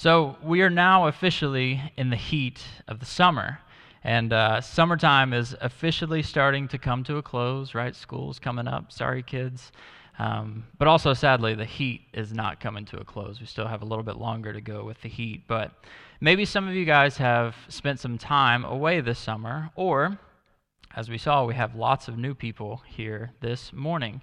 So, we are now officially in the heat of the summer. And uh, summertime is officially starting to come to a close, right? School's coming up. Sorry, kids. Um, but also, sadly, the heat is not coming to a close. We still have a little bit longer to go with the heat. But maybe some of you guys have spent some time away this summer, or as we saw, we have lots of new people here this morning.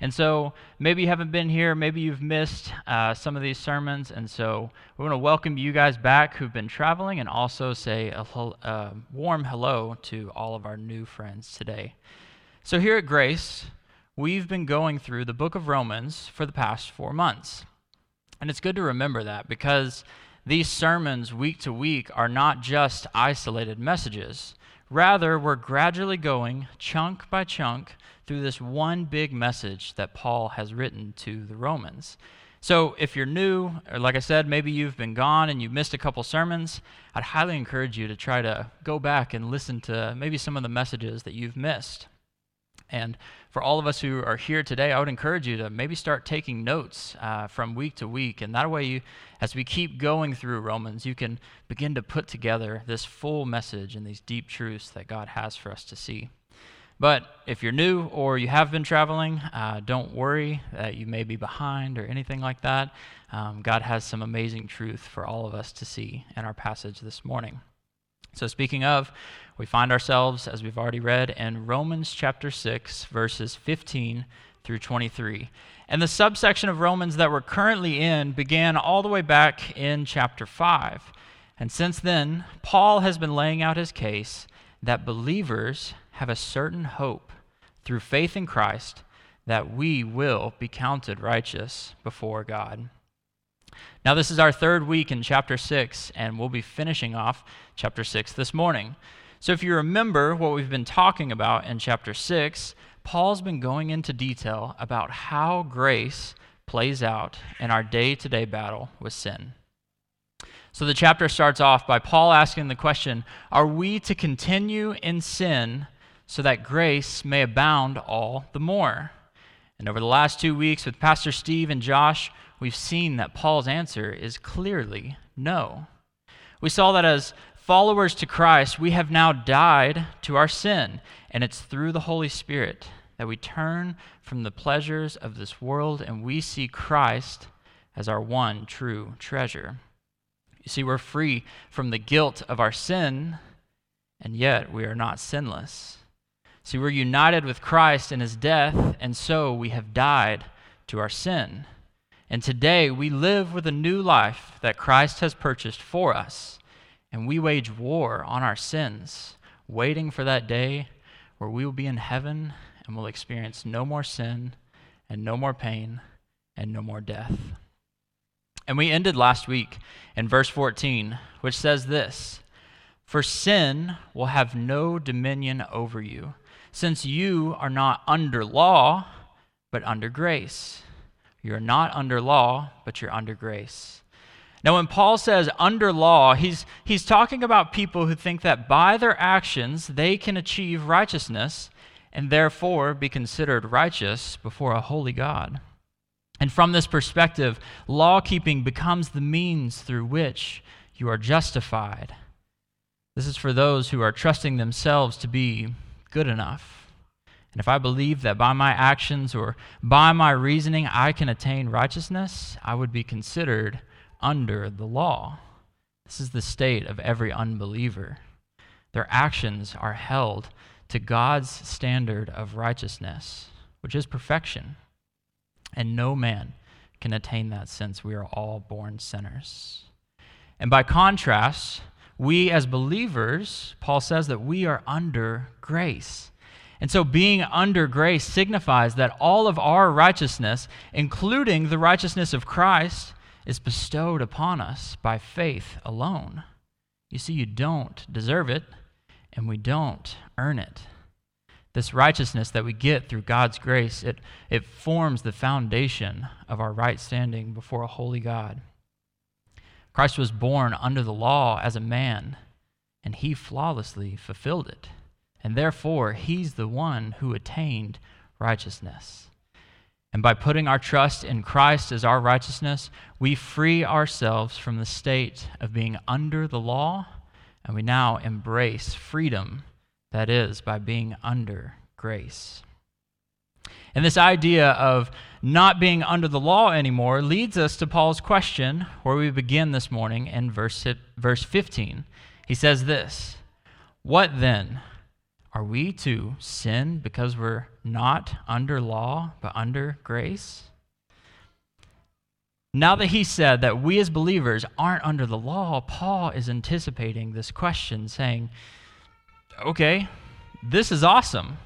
And so maybe you haven't been here, maybe you've missed uh, some of these sermons. And so we want to welcome you guys back who've been traveling and also say a, a warm hello to all of our new friends today. So here at Grace, we've been going through the book of Romans for the past four months. And it's good to remember that because these sermons week to week are not just isolated messages. Rather, we're gradually going chunk by chunk through this one big message that Paul has written to the Romans. So, if you're new, or like I said, maybe you've been gone and you missed a couple sermons, I'd highly encourage you to try to go back and listen to maybe some of the messages that you've missed. And for all of us who are here today, I would encourage you to maybe start taking notes uh, from week to week. And that way, you, as we keep going through Romans, you can begin to put together this full message and these deep truths that God has for us to see. But if you're new or you have been traveling, uh, don't worry that you may be behind or anything like that. Um, God has some amazing truth for all of us to see in our passage this morning. So, speaking of, we find ourselves, as we've already read, in Romans chapter 6, verses 15 through 23. And the subsection of Romans that we're currently in began all the way back in chapter 5. And since then, Paul has been laying out his case that believers have a certain hope through faith in Christ that we will be counted righteous before God. Now, this is our third week in chapter 6, and we'll be finishing off chapter 6 this morning. So, if you remember what we've been talking about in chapter 6, Paul's been going into detail about how grace plays out in our day to day battle with sin. So, the chapter starts off by Paul asking the question Are we to continue in sin so that grace may abound all the more. And over the last two weeks with Pastor Steve and Josh, we've seen that Paul's answer is clearly no. We saw that as followers to Christ, we have now died to our sin, and it's through the Holy Spirit that we turn from the pleasures of this world and we see Christ as our one true treasure. You see, we're free from the guilt of our sin, and yet we are not sinless. See, we're united with Christ in his death, and so we have died to our sin. And today we live with a new life that Christ has purchased for us, and we wage war on our sins, waiting for that day where we will be in heaven and will experience no more sin and no more pain and no more death. And we ended last week in verse 14, which says this For sin will have no dominion over you since you are not under law, but under grace. You're not under law, but you're under grace. Now, when Paul says under law, he's, he's talking about people who think that by their actions they can achieve righteousness and therefore be considered righteous before a holy God. And from this perspective, law keeping becomes the means through which you are justified. This is for those who are trusting themselves to be good enough. And if I believe that by my actions or by my reasoning I can attain righteousness, I would be considered under the law. This is the state of every unbeliever. Their actions are held to God's standard of righteousness, which is perfection. And no man can attain that since we are all born sinners. And by contrast, we as believers, Paul says that we are under grace. And so being under grace signifies that all of our righteousness, including the righteousness of Christ, is bestowed upon us by faith alone. You see, you don't deserve it, and we don't earn it. This righteousness that we get through God's grace, it, it forms the foundation of our right standing before a holy God. Christ was born under the law as a man, and he flawlessly fulfilled it. And therefore, he's the one who attained righteousness. And by putting our trust in Christ as our righteousness, we free ourselves from the state of being under the law, and we now embrace freedom that is by being under grace. And this idea of not being under the law anymore leads us to Paul's question, where we begin this morning in verse, verse 15. He says this What then? Are we to sin because we're not under law, but under grace? Now that he said that we as believers aren't under the law, Paul is anticipating this question, saying, Okay, this is awesome.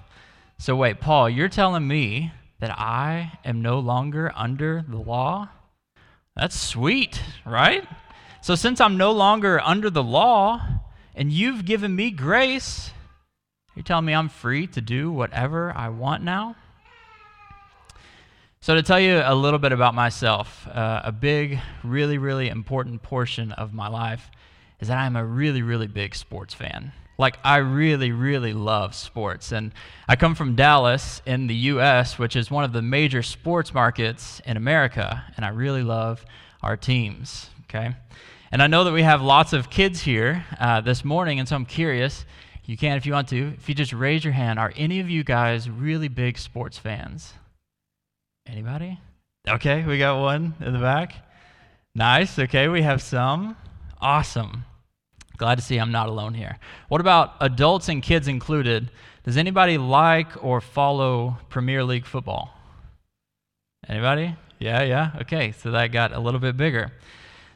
So, wait, Paul, you're telling me that I am no longer under the law? That's sweet, right? So, since I'm no longer under the law and you've given me grace, you're telling me I'm free to do whatever I want now? So, to tell you a little bit about myself, uh, a big, really, really important portion of my life is that I'm a really, really big sports fan. Like, I really, really love sports. And I come from Dallas in the U.S., which is one of the major sports markets in America, and I really love our teams, okay? And I know that we have lots of kids here uh, this morning, and so I'm curious you can if you want to. If you just raise your hand, are any of you guys really big sports fans? Anybody? Okay, we got one in the back. Nice. Okay, we have some. Awesome. Glad to see I'm not alone here. What about adults and kids included? Does anybody like or follow Premier League football? Anybody? Yeah, yeah. Okay, so that got a little bit bigger.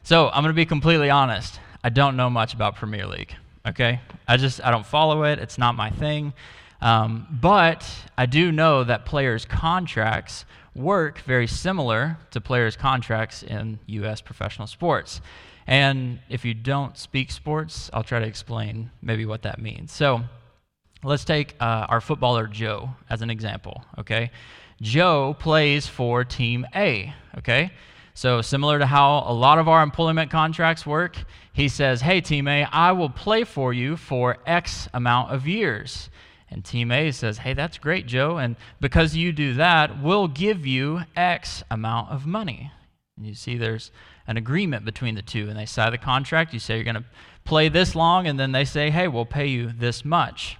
So I'm going to be completely honest. I don't know much about Premier League okay? I just, I don't follow it. It's not my thing. Um, but I do know that players' contracts work very similar to players' contracts in U.S. professional sports. And if you don't speak sports, I'll try to explain maybe what that means. So let's take uh, our footballer Joe as an example, okay? Joe plays for Team A, okay? So, similar to how a lot of our employment contracts work, he says, Hey, Team A, I will play for you for X amount of years. And Team A says, Hey, that's great, Joe. And because you do that, we'll give you X amount of money. And you see, there's an agreement between the two. And they sign the contract. You say you're going to play this long, and then they say, Hey, we'll pay you this much.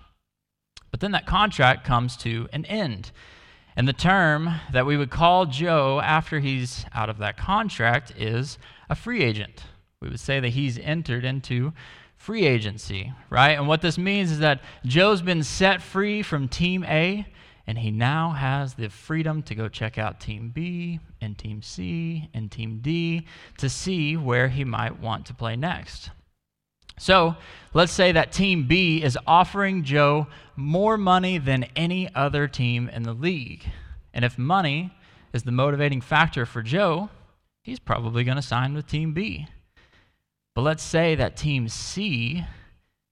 But then that contract comes to an end. And the term that we would call Joe after he's out of that contract is a free agent. We would say that he's entered into free agency, right? And what this means is that Joe's been set free from Team A, and he now has the freedom to go check out Team B and Team C and Team D to see where he might want to play next. So let's say that Team B is offering Joe more money than any other team in the league. And if money is the motivating factor for Joe, he's probably going to sign with Team B. But let's say that Team C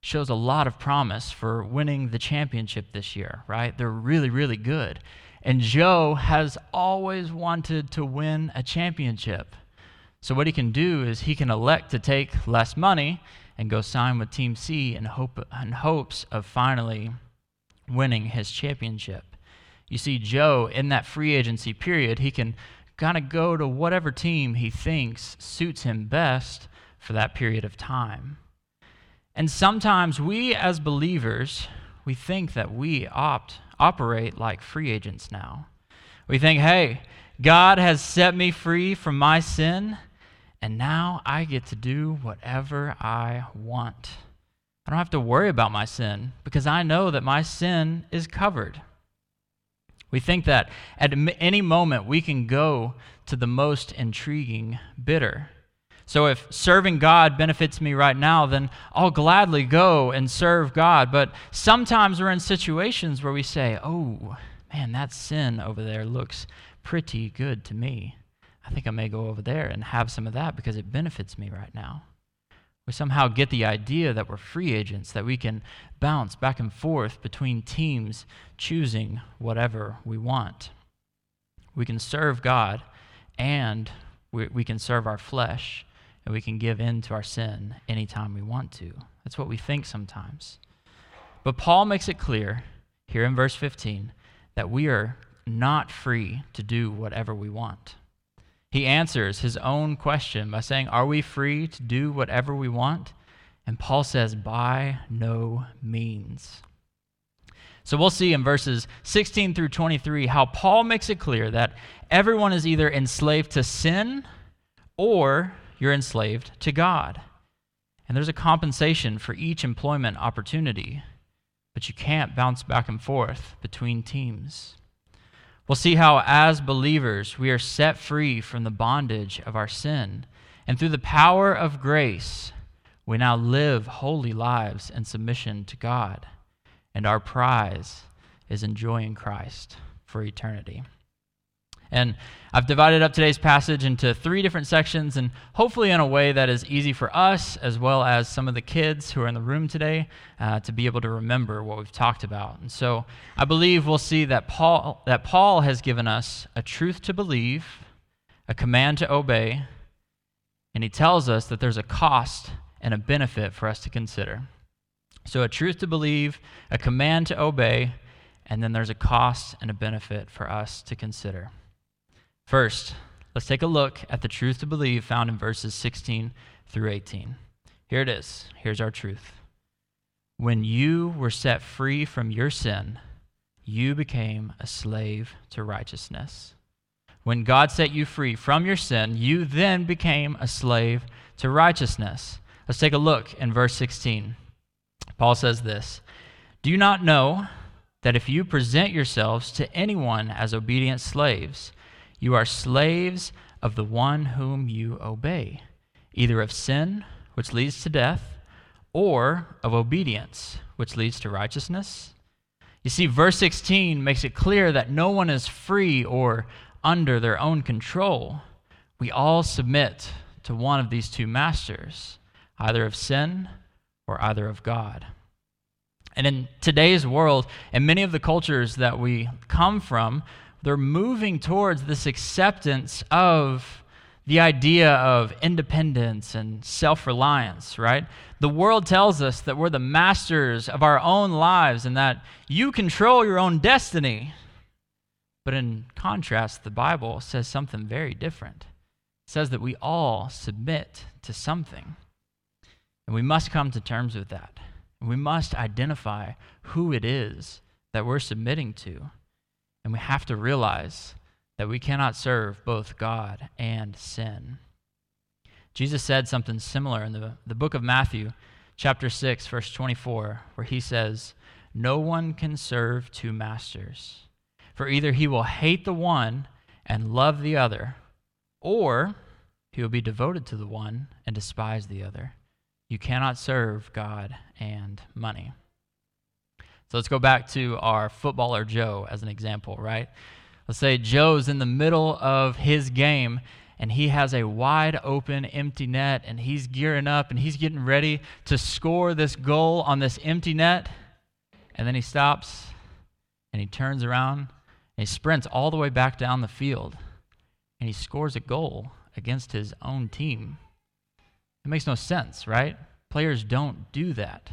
shows a lot of promise for winning the championship this year, right? They're really, really good. And Joe has always wanted to win a championship. So, what he can do is he can elect to take less money and go sign with Team C in, hope, in hopes of finally winning his championship. You see, Joe, in that free agency period, he can kind of go to whatever team he thinks suits him best for that period of time. And sometimes we, as believers, we think that we opt, operate like free agents now. We think, hey, God has set me free from my sin, and now I get to do whatever I want. I don't have to worry about my sin because I know that my sin is covered. We think that at any moment we can go to the most intriguing bidder. So if serving God benefits me right now, then I'll gladly go and serve God. But sometimes we're in situations where we say, oh, man, that sin over there looks pretty good to me. I think I may go over there and have some of that because it benefits me right now. We somehow get the idea that we're free agents, that we can bounce back and forth between teams choosing whatever we want. We can serve God and we, we can serve our flesh and we can give in to our sin anytime we want to. That's what we think sometimes. But Paul makes it clear here in verse 15 that we are not free to do whatever we want. He answers his own question by saying, Are we free to do whatever we want? And Paul says, By no means. So we'll see in verses 16 through 23 how Paul makes it clear that everyone is either enslaved to sin or you're enslaved to God. And there's a compensation for each employment opportunity, but you can't bounce back and forth between teams. We'll see how, as believers, we are set free from the bondage of our sin. And through the power of grace, we now live holy lives in submission to God and our prize is enjoying Christ for eternity. And I've divided up today's passage into three different sections, and hopefully in a way that is easy for us, as well as some of the kids who are in the room today, uh, to be able to remember what we've talked about. And so I believe we'll see that Paul, that Paul has given us a truth to believe, a command to obey, and he tells us that there's a cost and a benefit for us to consider. So, a truth to believe, a command to obey, and then there's a cost and a benefit for us to consider. First, let's take a look at the truth to believe found in verses 16 through 18. Here it is. Here's our truth. When you were set free from your sin, you became a slave to righteousness. When God set you free from your sin, you then became a slave to righteousness. Let's take a look in verse 16. Paul says this Do you not know that if you present yourselves to anyone as obedient slaves, you are slaves of the one whom you obey, either of sin, which leads to death, or of obedience, which leads to righteousness? You see, verse 16 makes it clear that no one is free or under their own control. We all submit to one of these two masters, either of sin or either of God. And in today's world, and many of the cultures that we come from, they're moving towards this acceptance of the idea of independence and self reliance, right? The world tells us that we're the masters of our own lives and that you control your own destiny. But in contrast, the Bible says something very different. It says that we all submit to something. And we must come to terms with that. We must identify who it is that we're submitting to. And we have to realize that we cannot serve both God and sin. Jesus said something similar in the, the book of Matthew, chapter 6, verse 24, where he says, No one can serve two masters, for either he will hate the one and love the other, or he will be devoted to the one and despise the other. You cannot serve God and money. So let's go back to our footballer Joe as an example, right? Let's say Joe's in the middle of his game and he has a wide open empty net and he's gearing up and he's getting ready to score this goal on this empty net. And then he stops and he turns around and he sprints all the way back down the field and he scores a goal against his own team. It makes no sense, right? Players don't do that.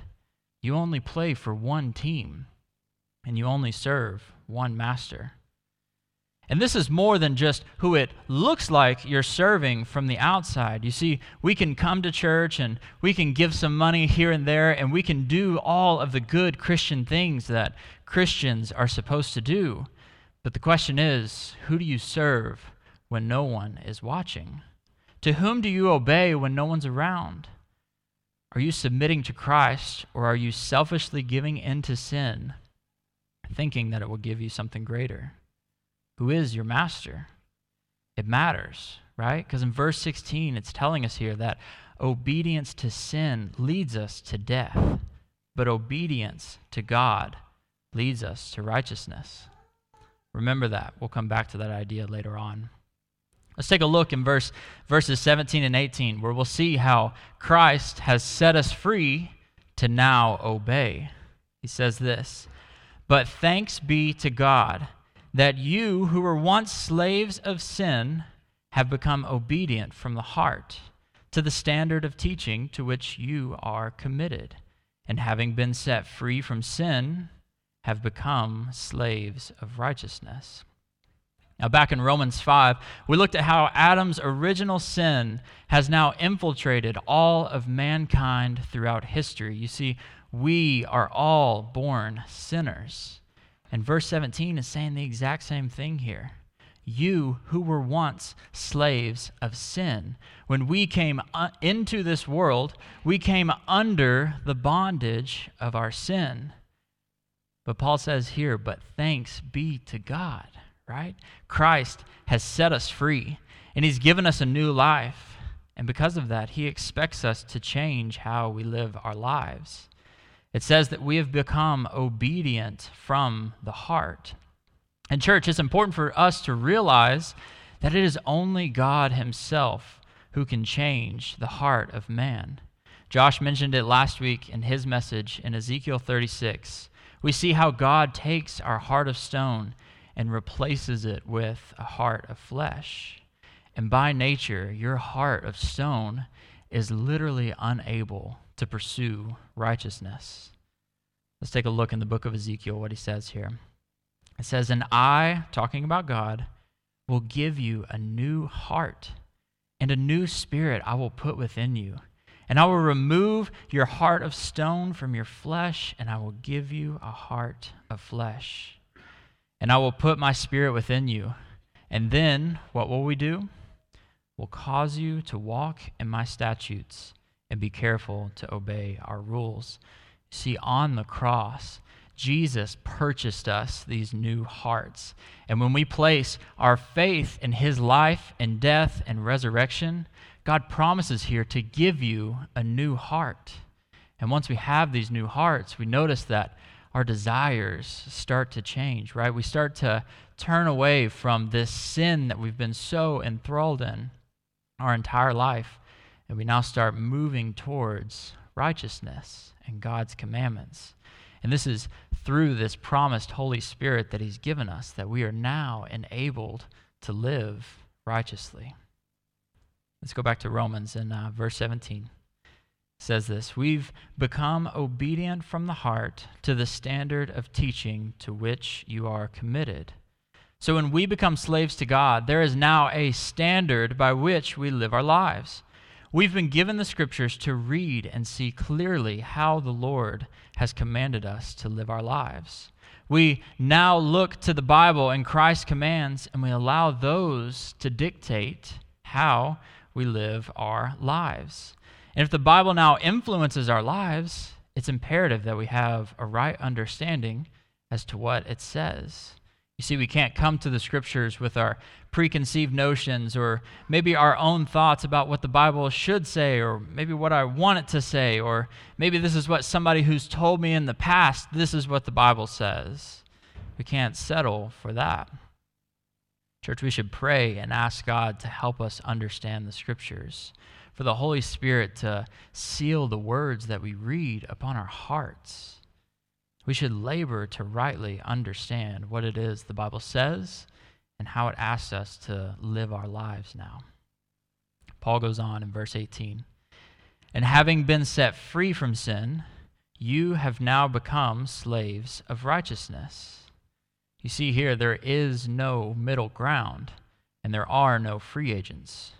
You only play for one team, and you only serve one master. And this is more than just who it looks like you're serving from the outside. You see, we can come to church and we can give some money here and there, and we can do all of the good Christian things that Christians are supposed to do. But the question is who do you serve when no one is watching? To whom do you obey when no one's around? Are you submitting to Christ or are you selfishly giving in to sin, thinking that it will give you something greater? Who is your master? It matters, right? Because in verse 16, it's telling us here that obedience to sin leads us to death, but obedience to God leads us to righteousness. Remember that. We'll come back to that idea later on. Let's take a look in verse, verses 17 and 18, where we'll see how Christ has set us free to now obey. He says this But thanks be to God that you, who were once slaves of sin, have become obedient from the heart to the standard of teaching to which you are committed, and having been set free from sin, have become slaves of righteousness. Now, back in Romans 5, we looked at how Adam's original sin has now infiltrated all of mankind throughout history. You see, we are all born sinners. And verse 17 is saying the exact same thing here. You who were once slaves of sin, when we came uh, into this world, we came under the bondage of our sin. But Paul says here, but thanks be to God right? Christ has set us free, and He's given us a new life. And because of that, He expects us to change how we live our lives. It says that we have become obedient from the heart. And, church, it's important for us to realize that it is only God Himself who can change the heart of man. Josh mentioned it last week in his message in Ezekiel 36. We see how God takes our heart of stone and replaces it with a heart of flesh. And by nature, your heart of stone is literally unable to pursue righteousness. Let's take a look in the book of Ezekiel, what he says here. It says, And I, talking about God, will give you a new heart, and a new spirit I will put within you. And I will remove your heart of stone from your flesh, and I will give you a heart of flesh and I will put my spirit within you. And then what will we do? Will cause you to walk in my statutes and be careful to obey our rules. See, on the cross, Jesus purchased us these new hearts. And when we place our faith in his life and death and resurrection, God promises here to give you a new heart. And once we have these new hearts, we notice that our desires start to change, right? We start to turn away from this sin that we've been so enthralled in our entire life, and we now start moving towards righteousness and God's commandments. And this is through this promised Holy Spirit that He's given us that we are now enabled to live righteously. Let's go back to Romans in uh, verse 17 says this We've become obedient from the heart to the standard of teaching to which you are committed. So when we become slaves to God, there is now a standard by which we live our lives. We've been given the scriptures to read and see clearly how the Lord has commanded us to live our lives. We now look to the Bible and Christ's commands, and we allow those to dictate how we live our lives. And if the Bible now influences our lives, it's imperative that we have a right understanding as to what it says. You see, we can't come to the scriptures with our preconceived notions or maybe our own thoughts about what the Bible should say or maybe what I want it to say or maybe this is what somebody who's told me in the past, this is what the Bible says. We can't settle for that. Church, we should pray and ask God to help us understand the scriptures for the Holy Spirit to seal the words that we read upon our hearts. We should labor to rightly understand what it is the Bible says and how it asks us to live our lives now. Paul goes on in verse 18 And having been set free from sin, you have now become slaves of righteousness. You see here, there is no middle ground, and there are no free agents.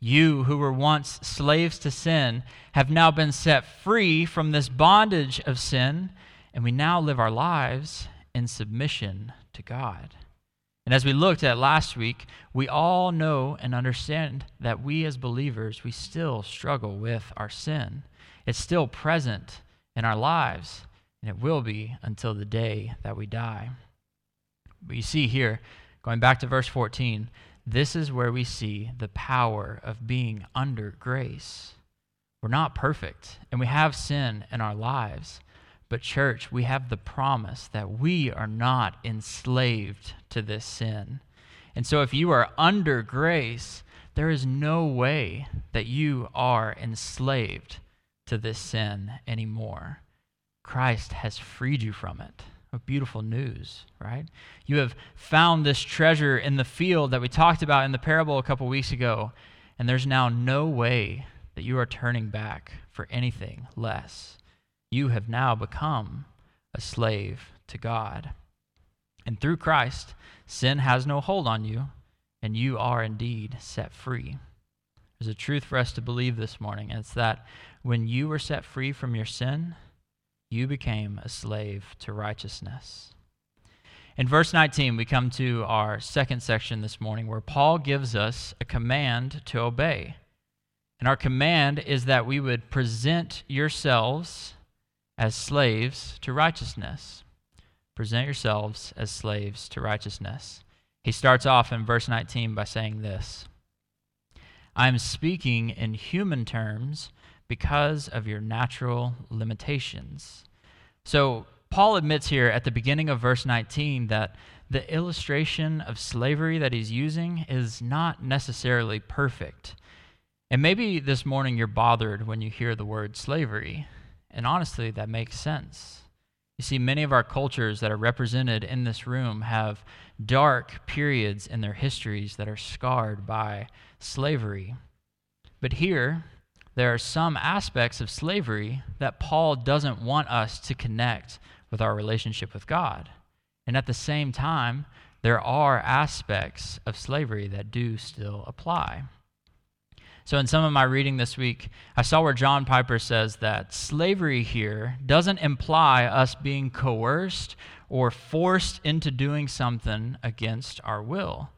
You who were once slaves to sin have now been set free from this bondage of sin, and we now live our lives in submission to God. And as we looked at last week, we all know and understand that we as believers, we still struggle with our sin. It's still present in our lives, and it will be until the day that we die. But you see here, going back to verse 14, this is where we see the power of being under grace. We're not perfect, and we have sin in our lives. But, church, we have the promise that we are not enslaved to this sin. And so, if you are under grace, there is no way that you are enslaved to this sin anymore. Christ has freed you from it. What beautiful news, right? You have found this treasure in the field that we talked about in the parable a couple weeks ago, and there's now no way that you are turning back for anything less. You have now become a slave to God. And through Christ, sin has no hold on you, and you are indeed set free. There's a truth for us to believe this morning, and it's that when you were set free from your sin, you became a slave to righteousness. In verse 19, we come to our second section this morning where Paul gives us a command to obey. And our command is that we would present yourselves as slaves to righteousness. Present yourselves as slaves to righteousness. He starts off in verse 19 by saying this I am speaking in human terms because of your natural limitations. So, Paul admits here at the beginning of verse 19 that the illustration of slavery that he's using is not necessarily perfect. And maybe this morning you're bothered when you hear the word slavery. And honestly, that makes sense. You see, many of our cultures that are represented in this room have dark periods in their histories that are scarred by slavery. But here, there are some aspects of slavery that Paul doesn't want us to connect with our relationship with God. And at the same time, there are aspects of slavery that do still apply. So, in some of my reading this week, I saw where John Piper says that slavery here doesn't imply us being coerced or forced into doing something against our will,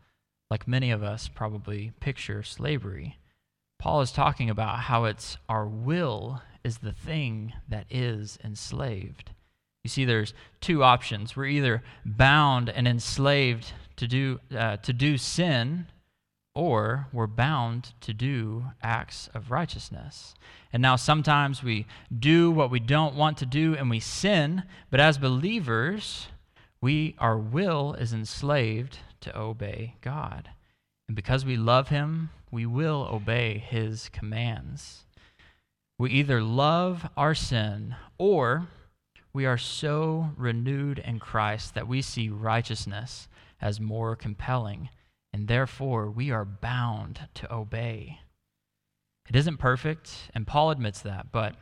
like many of us probably picture slavery. Paul is talking about how it's our will is the thing that is enslaved. You see, there's two options. We're either bound and enslaved to do, uh, to do sin, or we're bound to do acts of righteousness. And now sometimes we do what we don't want to do and we sin, but as believers, we our will is enslaved to obey God. And because we love him, we will obey his commands. We either love our sin or we are so renewed in Christ that we see righteousness as more compelling, and therefore we are bound to obey. It isn't perfect, and Paul admits that, but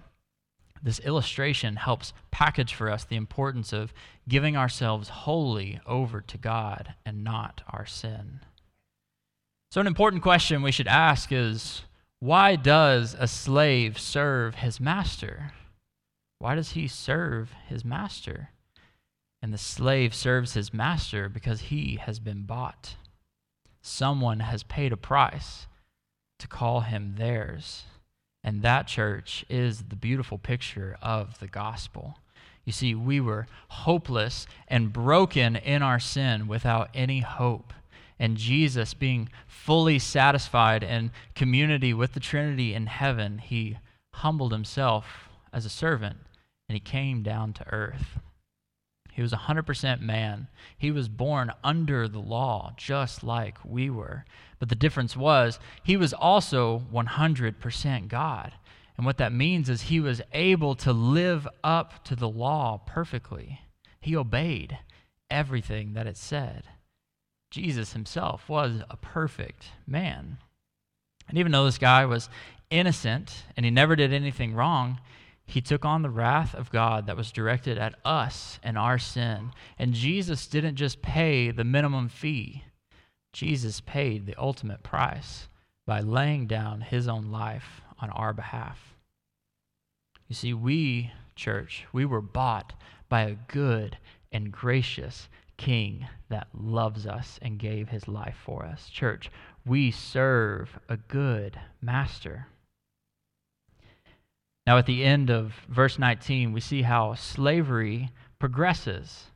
this illustration helps package for us the importance of giving ourselves wholly over to God and not our sin. So, an important question we should ask is why does a slave serve his master? Why does he serve his master? And the slave serves his master because he has been bought. Someone has paid a price to call him theirs. And that church is the beautiful picture of the gospel. You see, we were hopeless and broken in our sin without any hope and Jesus being fully satisfied in community with the Trinity in heaven, he humbled himself as a servant and he came down to earth. He was 100% man. He was born under the law, just like we were. But the difference was, he was also 100% God. And what that means is he was able to live up to the law perfectly. He obeyed everything that it said. Jesus himself was a perfect man. And even though this guy was innocent and he never did anything wrong, he took on the wrath of God that was directed at us and our sin. And Jesus didn't just pay the minimum fee, Jesus paid the ultimate price by laying down his own life on our behalf. You see, we, church, we were bought by a good and gracious King that loves us and gave his life for us. Church, we serve a good master. Now, at the end of verse 19, we see how slavery progresses,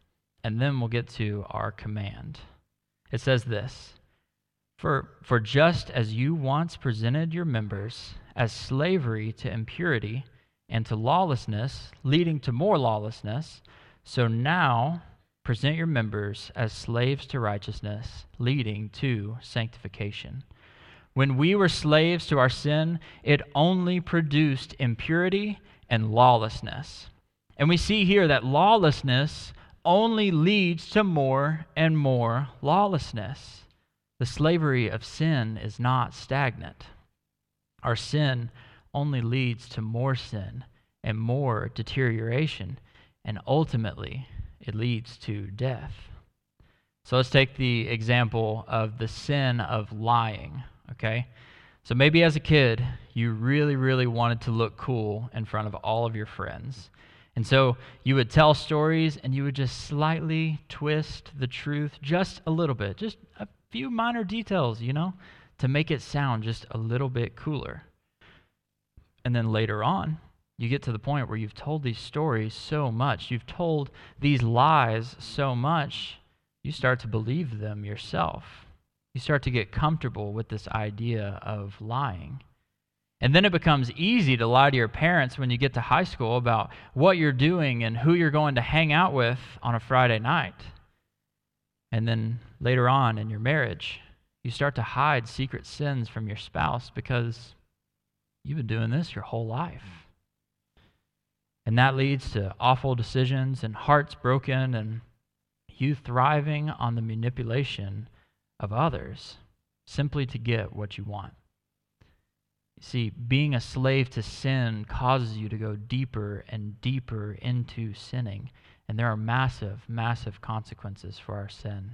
and then we'll get to our command. It says this for, for just as you once presented your members as slavery to impurity and to lawlessness, leading to more lawlessness, so now present your members as slaves to righteousness, leading to sanctification. When we were slaves to our sin, it only produced impurity and lawlessness. And we see here that lawlessness only leads to more and more lawlessness. The slavery of sin is not stagnant. Our sin only leads to more sin and more deterioration, and ultimately it leads to death. So let's take the example of the sin of lying, okay? So maybe as a kid, you really, really wanted to look cool in front of all of your friends. And so you would tell stories and you would just slightly twist the truth just a little bit, just a few minor details, you know, to make it sound just a little bit cooler. And then later on, you get to the point where you've told these stories so much, you've told these lies so much, you start to believe them yourself. You start to get comfortable with this idea of lying. And then it becomes easy to lie to your parents when you get to high school about what you're doing and who you're going to hang out with on a Friday night. And then later on in your marriage, you start to hide secret sins from your spouse because you've been doing this your whole life. And that leads to awful decisions and hearts broken and you thriving on the manipulation of others simply to get what you want. You see, being a slave to sin causes you to go deeper and deeper into sinning. And there are massive, massive consequences for our sin.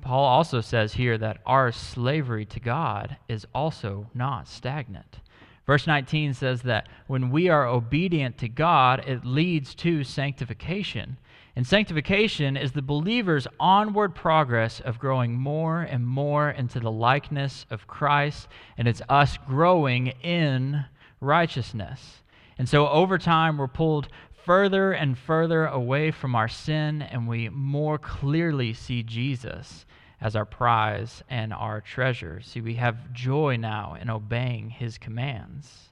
Paul also says here that our slavery to God is also not stagnant. Verse 19 says that when we are obedient to God, it leads to sanctification. And sanctification is the believer's onward progress of growing more and more into the likeness of Christ, and it's us growing in righteousness. And so over time, we're pulled further and further away from our sin, and we more clearly see Jesus as our prize and our treasure. See, we have joy now in obeying his commands.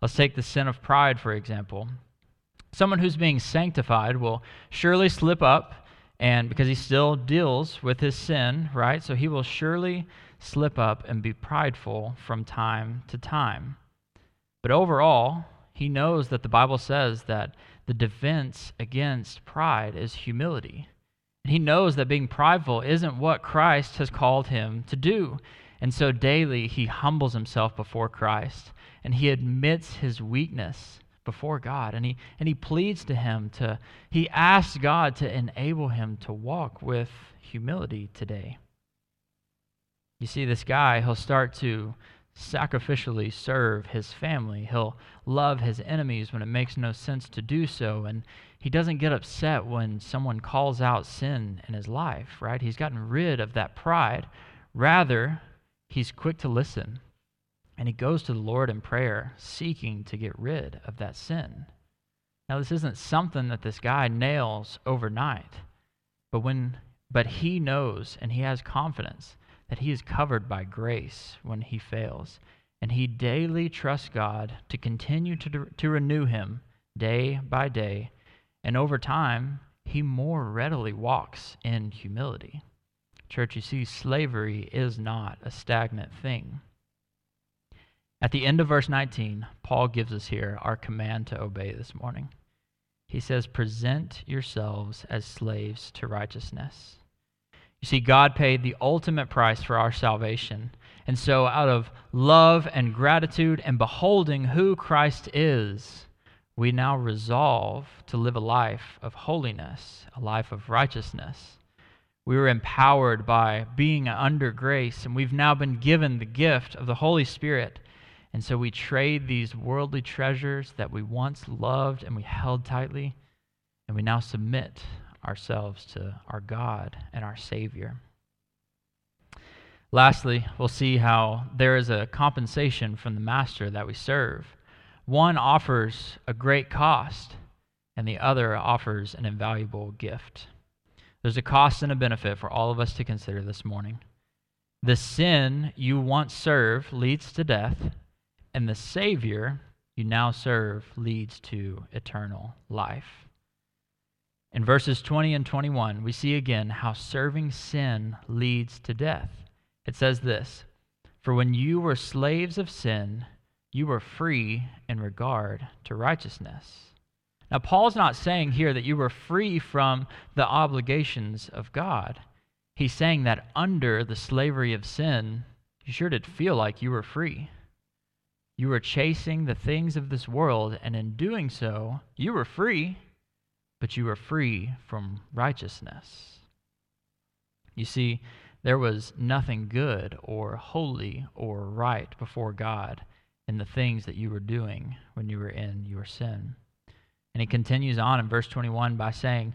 Let's take the sin of pride, for example. Someone who's being sanctified will surely slip up, and because he still deals with his sin, right? So he will surely slip up and be prideful from time to time. But overall, he knows that the Bible says that the defense against pride is humility. He knows that being prideful isn't what Christ has called him to do. And so daily he humbles himself before Christ and he admits his weakness before God and he and he pleads to him to he asks God to enable him to walk with humility today. You see this guy, he'll start to sacrificially serve his family. He'll love his enemies when it makes no sense to do so. And he doesn't get upset when someone calls out sin in his life, right? He's gotten rid of that pride. Rather, he's quick to listen. And he goes to the Lord in prayer, seeking to get rid of that sin. Now, this isn't something that this guy nails overnight. But when but he knows and he has confidence that he is covered by grace when he fails. And he daily trusts God to continue to, to renew him day by day. And over time, he more readily walks in humility. Church, you see, slavery is not a stagnant thing. At the end of verse 19, Paul gives us here our command to obey this morning. He says, Present yourselves as slaves to righteousness. You see, God paid the ultimate price for our salvation. And so, out of love and gratitude and beholding who Christ is, we now resolve to live a life of holiness, a life of righteousness. We were empowered by being under grace, and we've now been given the gift of the Holy Spirit. And so we trade these worldly treasures that we once loved and we held tightly, and we now submit ourselves to our God and our Savior. Lastly, we'll see how there is a compensation from the master that we serve. One offers a great cost, and the other offers an invaluable gift. There's a cost and a benefit for all of us to consider this morning. The sin you once served leads to death, and the Savior you now serve leads to eternal life. In verses 20 and 21, we see again how serving sin leads to death. It says this For when you were slaves of sin, you were free in regard to righteousness. Now, Paul's not saying here that you were free from the obligations of God. He's saying that under the slavery of sin, you sure did feel like you were free. You were chasing the things of this world, and in doing so, you were free but you are free from righteousness. You see, there was nothing good or holy or right before God in the things that you were doing when you were in your sin. And he continues on in verse 21 by saying,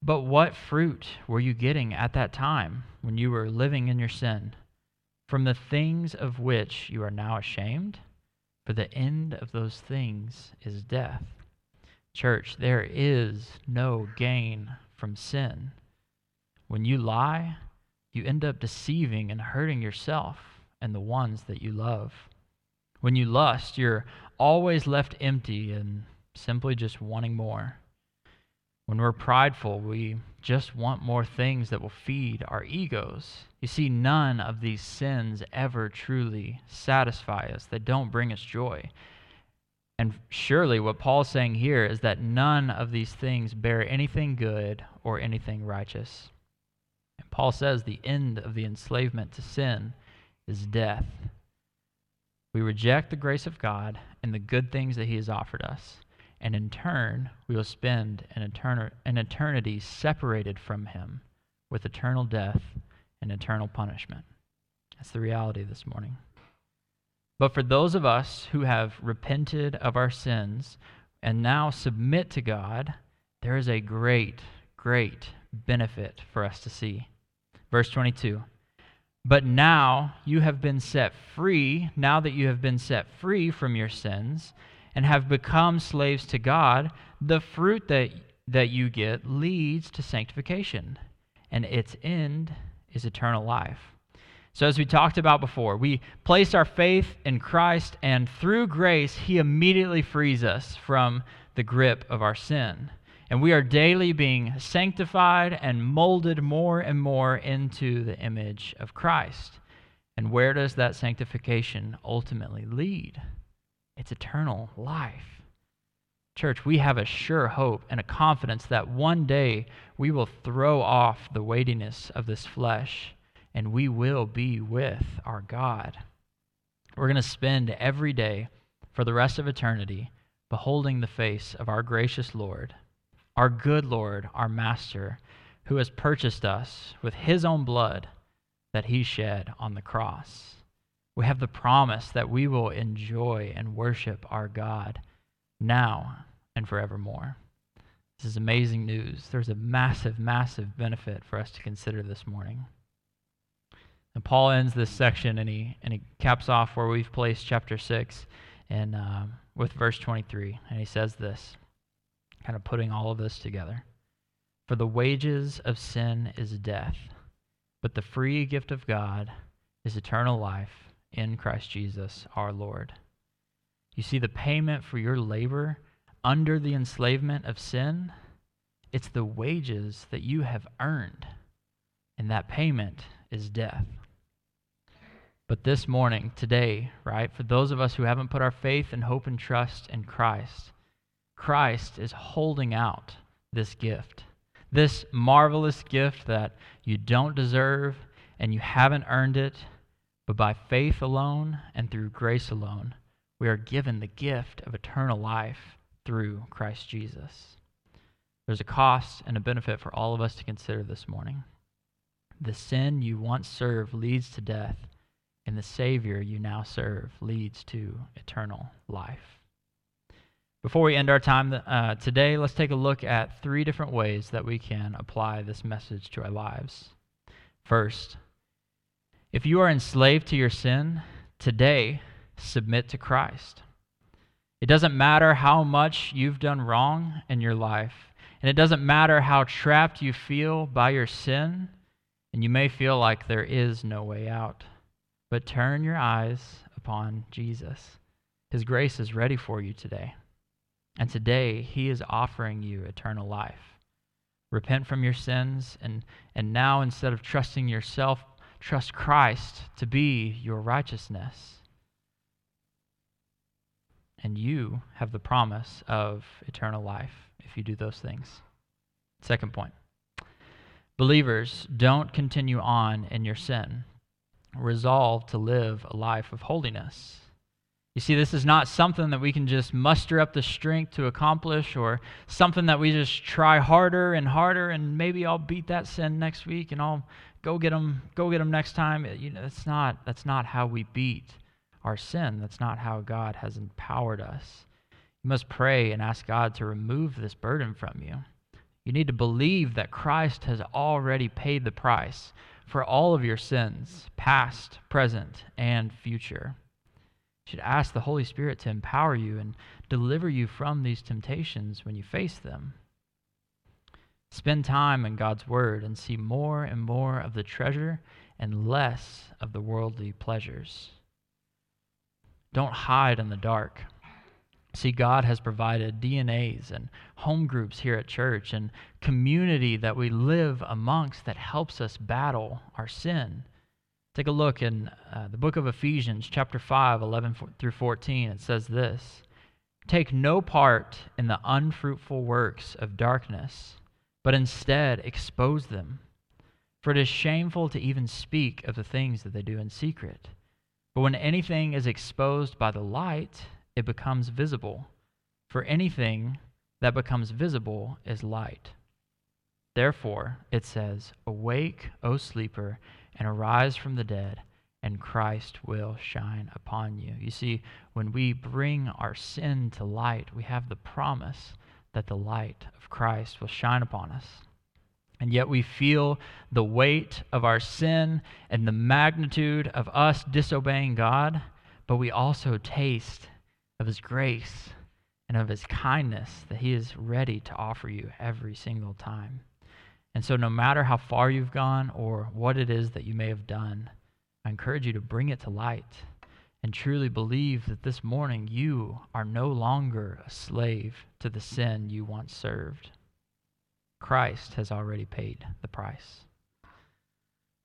But what fruit were you getting at that time when you were living in your sin? From the things of which you are now ashamed? For the end of those things is death. Church, there is no gain from sin. When you lie, you end up deceiving and hurting yourself and the ones that you love. When you lust, you're always left empty and simply just wanting more. When we're prideful, we just want more things that will feed our egos. You see, none of these sins ever truly satisfy us, they don't bring us joy. And surely what Paul's saying here is that none of these things bear anything good or anything righteous. And Paul says the end of the enslavement to sin is death. We reject the grace of God and the good things that he has offered us, and in turn, we will spend an, etern- an eternity separated from him with eternal death and eternal punishment. That's the reality this morning. But for those of us who have repented of our sins and now submit to God, there is a great, great benefit for us to see. Verse 22 But now you have been set free, now that you have been set free from your sins and have become slaves to God, the fruit that, that you get leads to sanctification, and its end is eternal life. So, as we talked about before, we place our faith in Christ, and through grace, He immediately frees us from the grip of our sin. And we are daily being sanctified and molded more and more into the image of Christ. And where does that sanctification ultimately lead? It's eternal life. Church, we have a sure hope and a confidence that one day we will throw off the weightiness of this flesh and we will be with our God. We're going to spend every day for the rest of eternity beholding the face of our gracious Lord, our good Lord, our Master, who has purchased us with his own blood that he shed on the cross. We have the promise that we will enjoy and worship our God now and forevermore. This is amazing news. There's a massive, massive benefit for us to consider this morning. And Paul ends this section and he, and he caps off where we've placed chapter 6 and uh, with verse 23. And he says this, kind of putting all of this together. For the wages of sin is death, but the free gift of God is eternal life in Christ Jesus our Lord. You see, the payment for your labor under the enslavement of sin, it's the wages that you have earned. And that payment is death. But this morning, today, right, for those of us who haven't put our faith and hope and trust in Christ, Christ is holding out this gift, this marvelous gift that you don't deserve and you haven't earned it, but by faith alone and through grace alone, we are given the gift of eternal life through Christ Jesus. There's a cost and a benefit for all of us to consider this morning. The sin you once served leads to death and the Savior you now serve leads to eternal life. Before we end our time uh, today, let's take a look at three different ways that we can apply this message to our lives. First, if you are enslaved to your sin, today submit to Christ. It doesn't matter how much you've done wrong in your life, and it doesn't matter how trapped you feel by your sin, and you may feel like there is no way out. But turn your eyes upon Jesus. His grace is ready for you today. And today, He is offering you eternal life. Repent from your sins, and, and now instead of trusting yourself, trust Christ to be your righteousness. And you have the promise of eternal life if you do those things. Second point believers, don't continue on in your sin resolve to live a life of holiness. You see, this is not something that we can just muster up the strength to accomplish or something that we just try harder and harder and maybe I'll beat that sin next week and I'll go get them, go get them next time. You know, that's not, that's not how we beat our sin. That's not how God has empowered us. You must pray and ask God to remove this burden from you. You need to believe that Christ has already paid the price for all of your sins, past, present, and future. You should ask the Holy Spirit to empower you and deliver you from these temptations when you face them. Spend time in God's Word and see more and more of the treasure and less of the worldly pleasures. Don't hide in the dark. See, God has provided DNAs and home groups here at church and community that we live amongst that helps us battle our sin. Take a look in uh, the book of Ephesians, chapter 5, 11 through 14. It says this Take no part in the unfruitful works of darkness, but instead expose them. For it is shameful to even speak of the things that they do in secret. But when anything is exposed by the light, it becomes visible. For anything that becomes visible is light. Therefore, it says, Awake, O sleeper, and arise from the dead, and Christ will shine upon you. You see, when we bring our sin to light, we have the promise that the light of Christ will shine upon us. And yet we feel the weight of our sin and the magnitude of us disobeying God, but we also taste of His grace and of His kindness that He is ready to offer you every single time. And so, no matter how far you've gone or what it is that you may have done, I encourage you to bring it to light and truly believe that this morning you are no longer a slave to the sin you once served. Christ has already paid the price.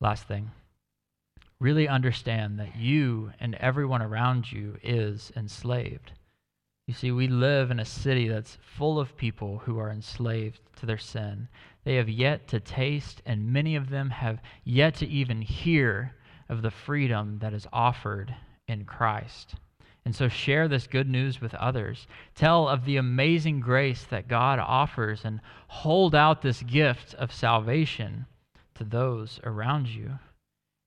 Last thing really understand that you and everyone around you is enslaved. You see, we live in a city that's full of people who are enslaved to their sin. They have yet to taste, and many of them have yet to even hear of the freedom that is offered in Christ. And so share this good news with others. Tell of the amazing grace that God offers and hold out this gift of salvation to those around you.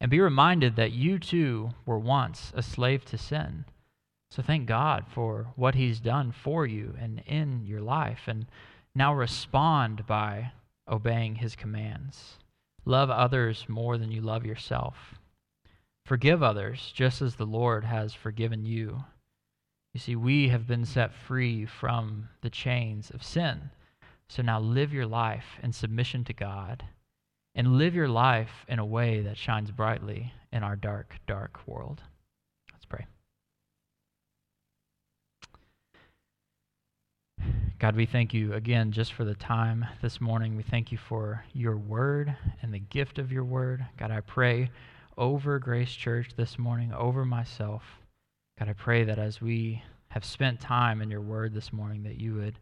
And be reminded that you too were once a slave to sin. So thank God for what He's done for you and in your life. And now respond by obeying His commands. Love others more than you love yourself. Forgive others just as the Lord has forgiven you. You see, we have been set free from the chains of sin. So now live your life in submission to God and live your life in a way that shines brightly in our dark, dark world. Let's pray. God, we thank you again just for the time this morning. We thank you for your word and the gift of your word. God, I pray over Grace Church this morning, over myself. God, I pray that as we have spent time in your word this morning, that you would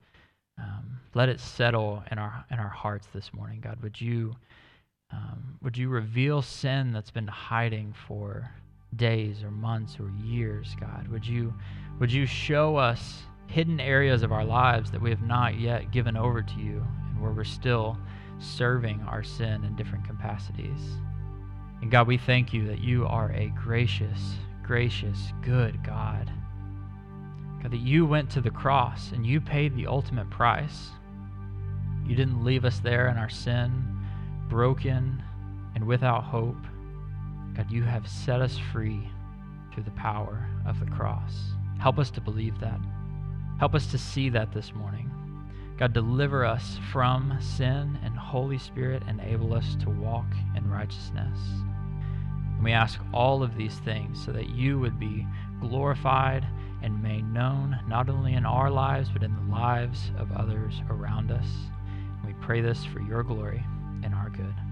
um, let it settle in our in our hearts this morning. God, would you um, would you reveal sin that's been hiding for days or months or years, God? Would you, would you show us hidden areas of our lives that we have not yet given over to you and where we're still serving our sin in different capacities? And God, we thank you that you are a gracious, gracious, good God. God, that you went to the cross and you paid the ultimate price. You didn't leave us there in our sin broken and without hope, God, you have set us free through the power of the cross. Help us to believe that. Help us to see that this morning. God, deliver us from sin and Holy Spirit, enable us to walk in righteousness. And we ask all of these things so that you would be glorified and made known, not only in our lives, but in the lives of others around us. And we pray this for your glory good.